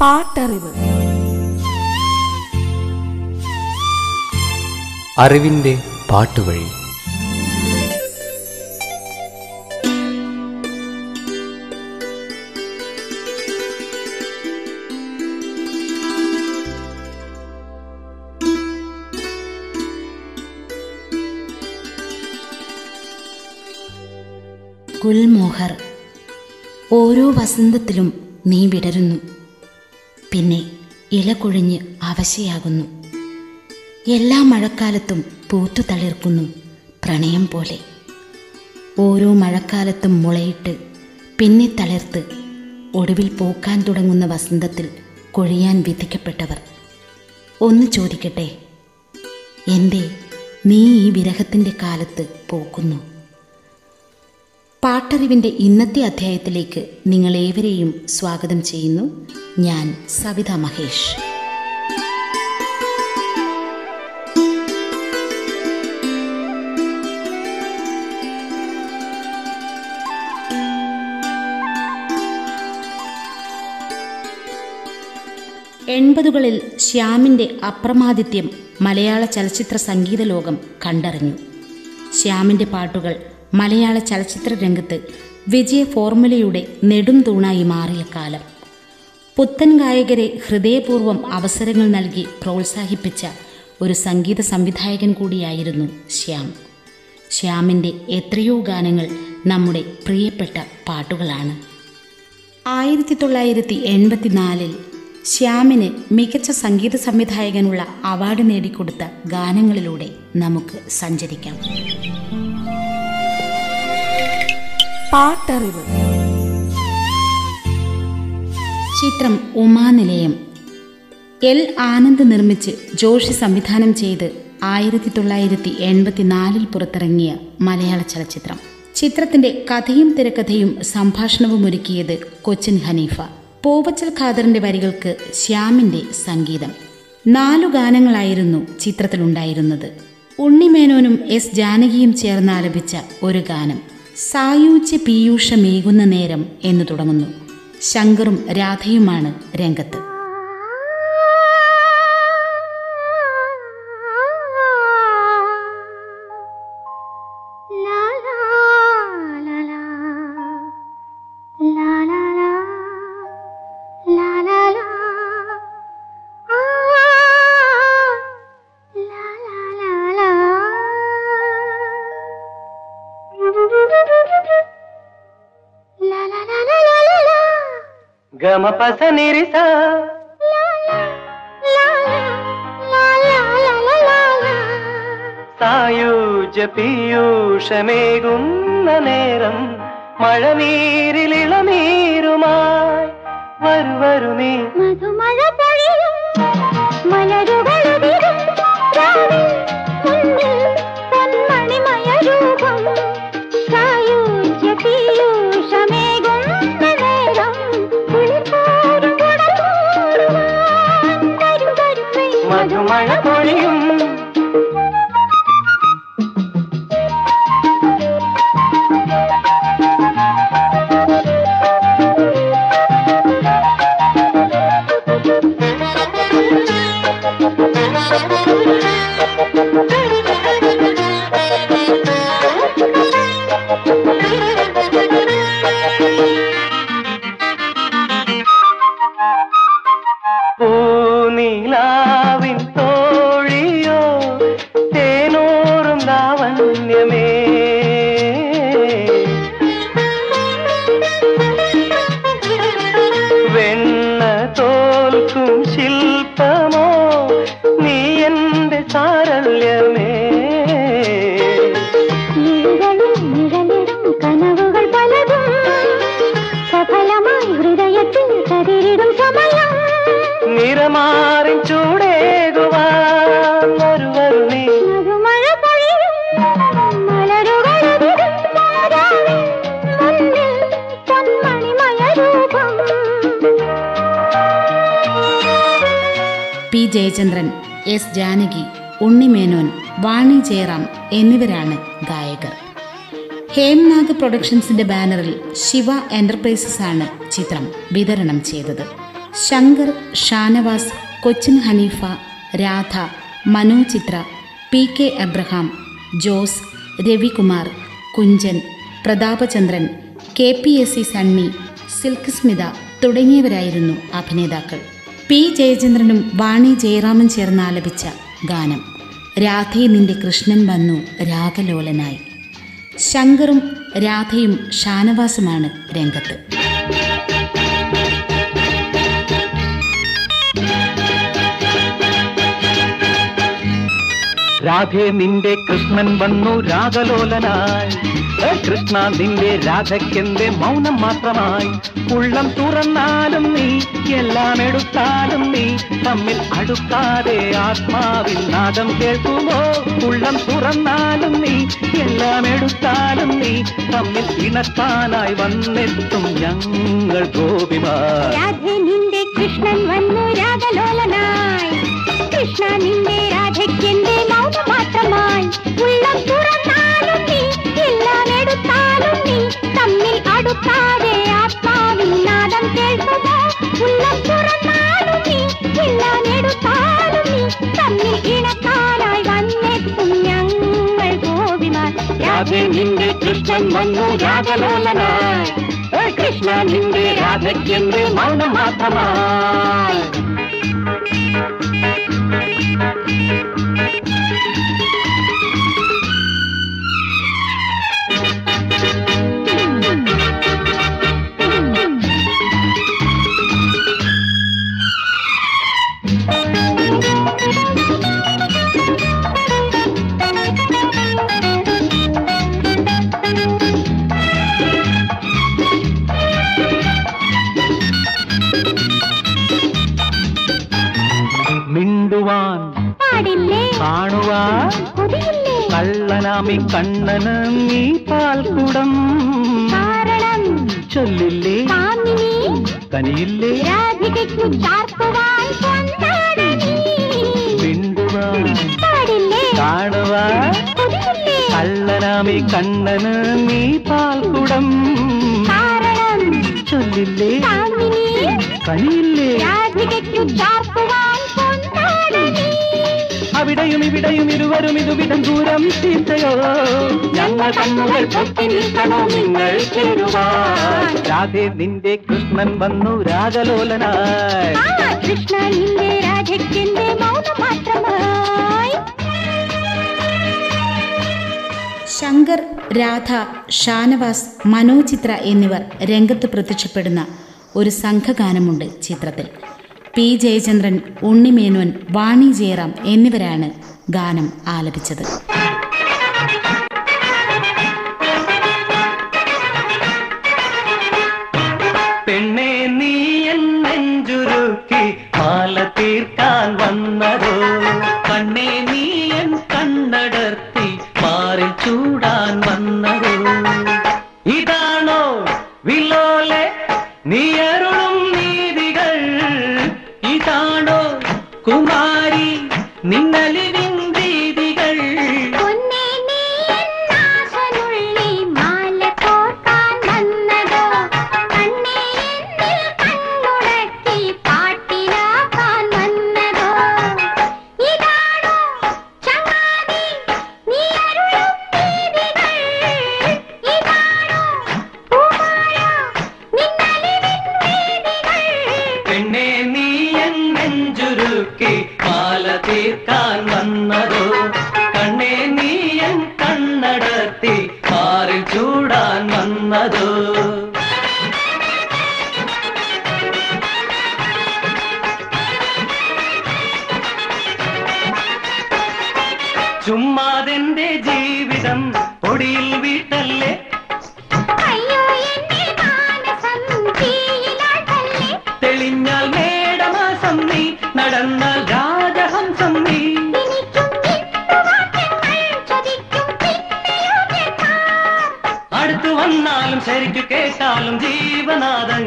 പാട്ടറിവ്. അറിവിന്റെ പാട്ടുവഴി. ഗുൽമോഹർ ഓരോ വസന്തത്തിലും നീ വിടരുന്നു. പിന്നെ ഇല കുഴിഞ്ഞ് അവശയാകുന്നു. എല്ലാ മഴക്കാലത്തും പൂത്തു തളിർക്കുന്നു പ്രണയം പോലെ. ഓരോ മഴക്കാലത്തും മുളയിട്ട് പിന്നെ തളിർത്ത് ഒടുവിൽ പൂക്കാൻ തുടങ്ങുന്ന വസന്തത്തിൽ കൊഴിയാൻ വിധിക്കപ്പെട്ടവർ. ഒന്ന് ചോദിക്കട്ടെ എന്തേ നീ ഈ വിരഹത്തിന്റെ കാലത്ത് പൂക്കുന്നു? പാട്ടറിവിന്റെ ഇന്നത്തെ അധ്യായത്തിലേക്ക് നിങ്ങളേവരെയും സ്വാഗതം ചെയ്യുന്നു. ഞാൻ സവിത മഹേഷ്. എൺപതുകളിൽ ശ്യാമിന്റെ അപ്രമാദിത്യം മലയാള ചലച്ചിത്ര സംഗീത ലോകം കണ്ടറിഞ്ഞു. ശ്യാമിന്റെ പാട്ടുകൾ മലയാള ചലച്ചിത്ര രംഗത്ത് വിജയ ഫോർമുലയുടെ നെടും തൂണായി മാറിയ കാലം. പുത്തൻ ഗായകരെ ഹൃദയപൂർവം അവസരങ്ങൾ നൽകി പ്രോത്സാഹിപ്പിച്ച ഒരു സംഗീത സംവിധായകൻ കൂടിയായിരുന്നു ശ്യാം. ശ്യാമിന്റെ എത്രയോ ഗാനങ്ങൾ നമ്മുടെ പ്രിയപ്പെട്ട പാട്ടുകളാണ്. ആയിരത്തി തൊള്ളായിരത്തി എൺപത്തിനാലിൽ ശ്യാമിന് മികച്ച സംഗീത സംവിധായകനുള്ള അവാർഡ് നേടിക്കൊടുത്ത ഗാനങ്ങളിലൂടെ നമുക്ക് സഞ്ചരിക്കാം. പാട്ടറിവ്. ചിത്രം ഉമാനിലയം. എൽ ആനന്ദ് നിർമ്മിച്ച് ജോഷി സംവിധാനം ചെയ്ത് ആയിരത്തി തൊള്ളായിരത്തി എൺപത്തിനാലിൽ പുറത്തിറങ്ങിയ മലയാള ചലച്ചിത്രം. ചിത്രത്തിന്റെ കഥയും തിരക്കഥയും സംഭാഷണവും ഒരുക്കിയത് കൊച്ചിൻ ഹനീഫ. പോവച്ചൽ ഖാദറിന്റെ വരികൾക്ക് ശ്യാമിന്റെ സംഗീതം. നാലു ഗാനങ്ങളായിരുന്നു ചിത്രത്തിലുണ്ടായിരുന്നത്. ഉണ്ണിമേനോനും എസ് ജാനകിയും ചേർന്ന് ആലപിച്ച ഒരു ഗാനം. സായൂജ്യ പീയൂഷമേകുന്ന നേരം എന്ന് തുടങ്ങുന്നു. ശങ്കറും രാധയുമാണ് രംഗത്ത്. గమ పస నిరిస സായൂജ പീയൂഷമേകുന്ന നേരം മഴനീരിലിളനീരുമായി വരു വരു നീ மதுமண பொழியும் പി ജയചന്ദ്രൻ എസ് ജാനകി ഉണ്ണിമേനോൻ വാണി ജയറാം എന്നിവരാണ് ഗായകർ. ഹേംനാഗ് പ്രൊഡക്ഷൻസിന്റെ ബാനറിൽ ശിവ എന്റർപ്രൈസസ് ആണ് ചിത്രം വിതരണം ചെയ്തത്. Shankar Shanavas Cochin Haneefa Radha Manu Chithra P K Abraham Jose Ravikumar Kunchan Prathapachandran K P S C Sunny Silk Smitha തുടങ്ങിയവരായിരുന്നു അഭിനേതാക്കൾ. പി ജയചന്ദ്രനും വാണി ജയറാമൻ ചേർന്ന് ആലപിച്ച ഗാനം. രാധയെ നിന്റെ കൃഷ്ണൻ വന്നു രാഗലോലനായി. ശങ്കറും രാധയും ഷാനവാസുമാണ് രംഗത്ത്. രാധേ നിന്റെ കൃഷ്ണൻ വന്നു രാഗലോലനായി. കൃഷ്ണ നിന്റെ രാധയ്ക്കെന്റെ മൗനം മാത്രമായി. ഉള്ളം തുറന്നാലും നീ എല്ലാം എടുത്താലും നീ തമ്മിൽ അടുക്കാതെ ആത്മാവിൽ നാദം കേൾക്കുമോ? ഉള്ളം തുറന്നാലും നീ എല്ലാം എടുത്താലും നീ തമ്മിൽ ഇണത്താനായി വന്നെത്തും ഞങ്ങൾ ഗോപിമാർ. കൃഷ്ണൻ വന്നു രാഗലോലനായി. കൃഷ്ണ രാധേ നിന്റെ കൃഷ്ണൻ വന്നു രാഗലോലനായി ഏ കൃഷ്ണ നിന്റെ குட்டிக்கு பார்ப்புவாய் கொண்டாடி பின்புவாய் காணவா? கள்ளனாமி கண்ணனு நீ பால் குடம். சொல்லில்லே. கனியில்லே. അവിടെയും ഇവിടെയും ഇരുവരും ഇതുവിധം ദൂരം ചിന്തയോ ഞങ്ങൾ കണ്ണുകൾ പൊത്തി നിൽക്കണോ നിങ്ങൾ രാധേ നിന്റെ കൃഷ്ണൻ വന്നു രാഗലോലനായി കൃഷ്ണൻ കൃഷ്ണ നിന്റെ രാധയ്ക്കെന്റെ മൗനം മാത്രമായി. ശങ്കർ രാധ ഷാനവാസ് മനോചിത്ര എന്നിവർ രംഗത്ത് പ്രത്യക്ഷപ്പെടുന്ന ഒരു സംഘഗാനമുണ്ട് ചിത്രത്തിൽ. പി ജയചന്ദ്രൻ ഉണ്ണിമേനോൻ വാണി ജയറാം എന്നിവരാണ് ഗാനം ആലപിച്ചത്. പെണ്ണെ നീ എന്നെ നെഞ്ചുരുക്കി മാല തീർക്കാൻ വന്നതോ?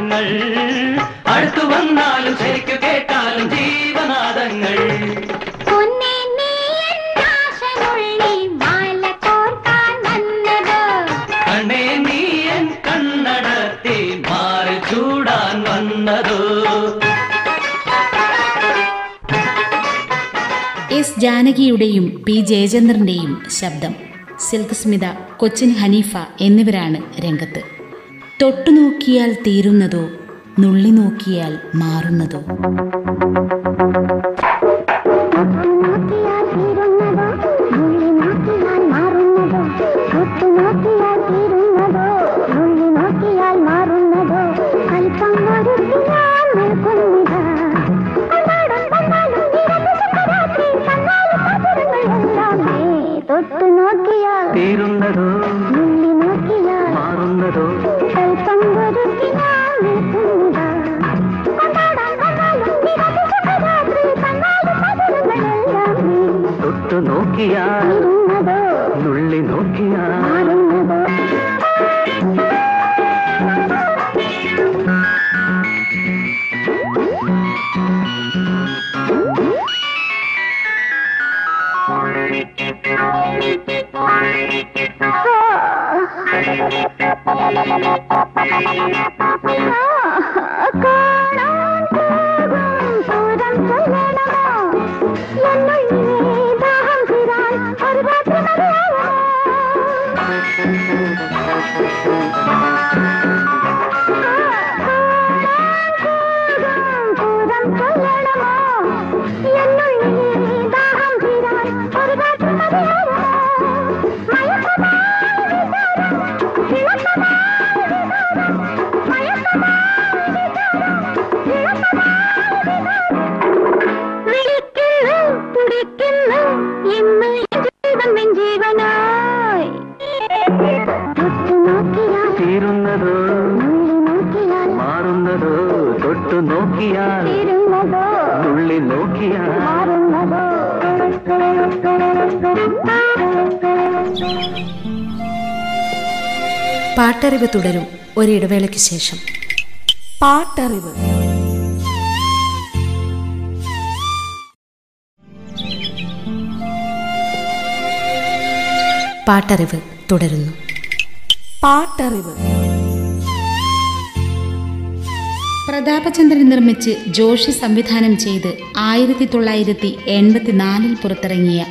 ജീവനാദങ്ങൾ അടുത്തു വന്നാലും ശരിക്കു കേട്ടാലും ജീവനാദങ്ങൾ. നീ കണ്ണടത്തി എസ് ജാനകിയുടെയും പി ജയചന്ദ്രന്റെയും ശബ്ദം. സിൽക്ക് സ്മിത കൊച്ചിൻ ഹനീഫ എന്നിവരാണ് രംഗത്ത്. തൊട്ടുനോക്കിയാൽ തീരുന്നതോ നുള്ളി നോക്കിയാൽ മാറുന്നതോ. പാട്ടറിവ് തുടരും ഒരിടവേളയ്ക്ക് ശേഷം. പാട്ടറിവ്. പാട്ടറിവ് തുടരുന്നു. പാട്ടറിവ്. പ്രതാപചന്ദ്രൻ നിർമ്മിച്ച് ജോഷി സംവിധാനം ചെയ്ത് ആയിരത്തി തൊള്ളായിരത്തി എൺപത്തിനാലിൽ പുറത്തിറങ്ങിയ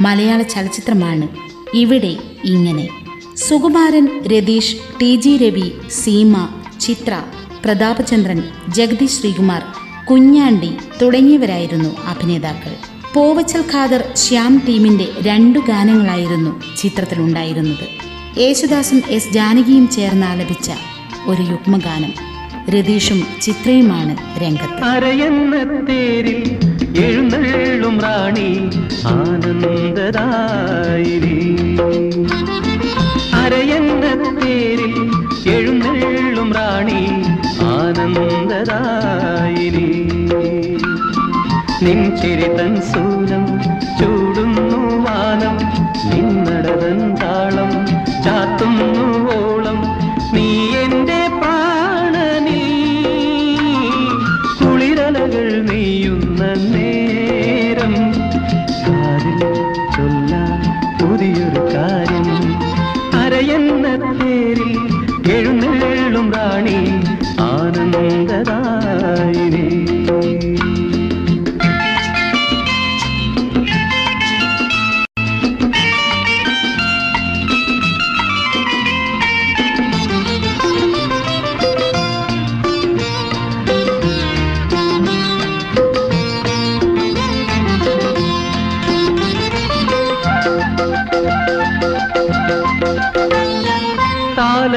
മലയാള ചലച്ചിത്രമാണ് ഇവിടെ ഇങ്ങനെ. സുകുമാരൻ രതീഷ് ടി ജി രവി സീമ ചിത്ര പ്രതാപചന്ദ്രൻ ജഗദീഷ് ശ്രീകുമാർ കുഞ്ഞാണ്ടി തുടങ്ങിയവരായിരുന്നു അഭിനേതാക്കൾ. പോവച്ചൽ ഖാദർ ശ്യാം ടീമിന്റെ രണ്ടു ഗാനങ്ങളായിരുന്നു ചിത്രത്തിലുണ്ടായിരുന്നത് യേശുദാസും എസ് ജാനകിയും ചേർന്ന് ആലപിച്ച ഒരു യുഗ്മഗാനം. രതീഷും ചിത്രയുമാണ് രംഗത്ത്. എഴുന്നള്ളും റാണി ആനന്ദദായിരി. അരയെന്ന തേരിൽ എഴുന്നള്ളും റാണി ആനന്ദദായിരി നിൻ ചിരിതൻ സൂലം ചൂടുന്നു വാനം നിന്നടതൻ താളം ചാത്തുന്നു ഓളം.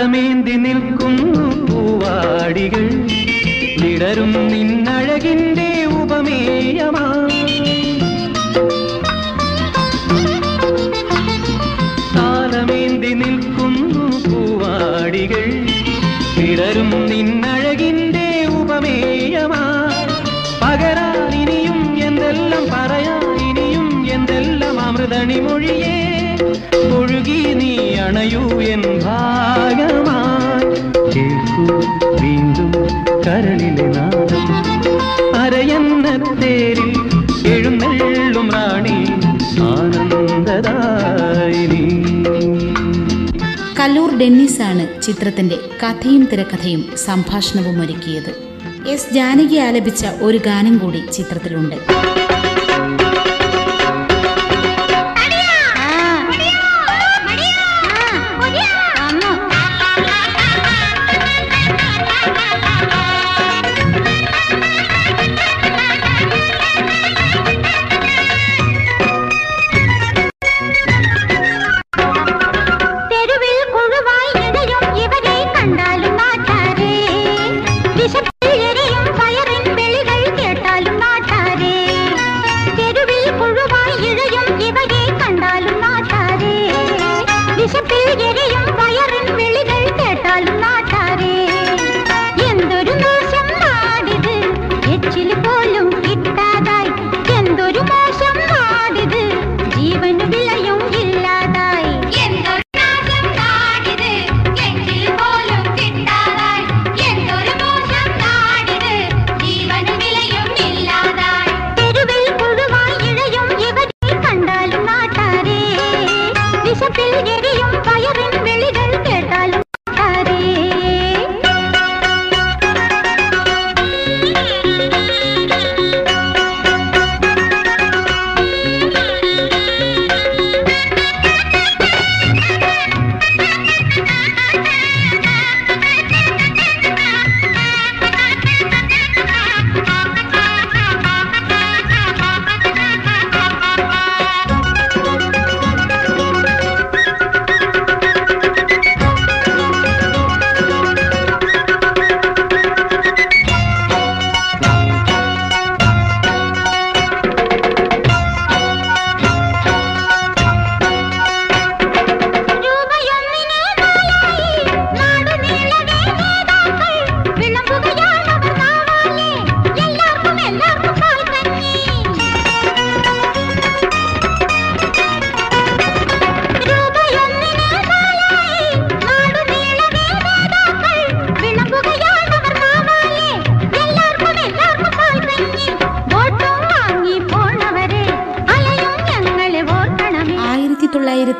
താലമേന്തി നിൽക്കുന്നു പൂവാടികൾ വിടരും നിന്നഴകിന്റെ ഉപമേയമാ. കാലമേന്തി നിൽക്കുന്നു പൂവാടികൾ വിടരും നിന്നഴകിന്റെ ഉപമേയമാ. പകരാ ഇനിയും എന്തെല്ലാം പറയാൻ ഇനിയും എന്തെല്ലാം അമൃതണി മൊഴിയേ ഒഴുകി നീ അണയൂ എൻ കേൾക്കൂ വീണ്ടും കരളിലെ നാദം. അരയെന്ന തേരിൽ എഴുന്നള്ളും റാണി ആനന്ദദായിനി. കല്ലൂർ ഡെന്നിസാണ് ചിത്രത്തിന്റെ കഥയും തിരക്കഥയും സംഭാഷണവും ഒരുക്കിയത്. എസ് ജാനകി ആലപിച്ച ഒരു ഗാനം കൂടി ചിത്രത്തിലുണ്ട്.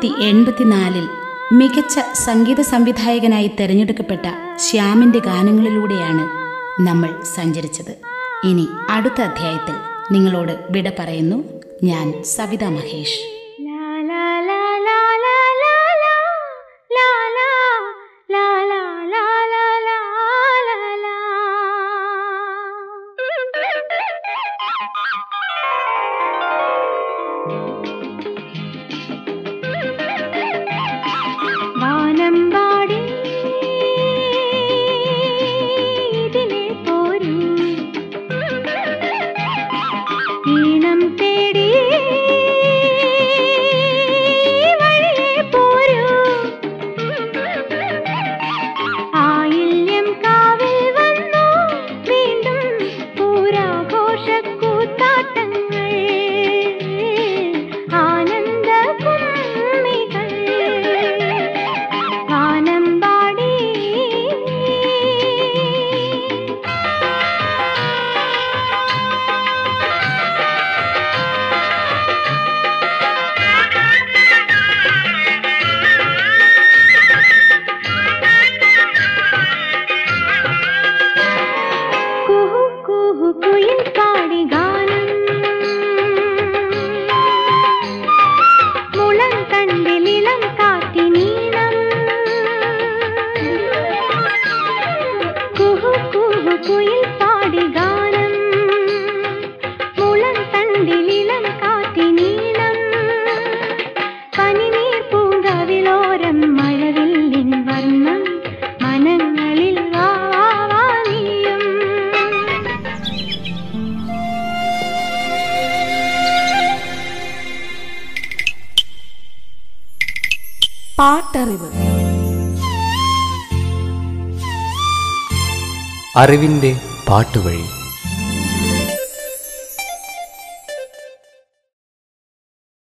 തൊള്ളായിരത്തി എൺപത്തിനാലിൽ മികച്ച സംഗീത സംവിധായകനായി തിരഞ്ഞെടുക്കപ്പെട്ട ശ്യാമിന്റെ ഗാനങ്ങളിലൂടെയാണ് നമ്മൾ സഞ്ചരിച്ചത്. ഇനി അടുത്ത അധ്യായത്തിൽ നിങ്ങളോട് വിട പറയുന്നു. ഞാൻ സവിതാ മഹേഷ്. कोई അറിവിന്റെ പാട്ടുവഴി.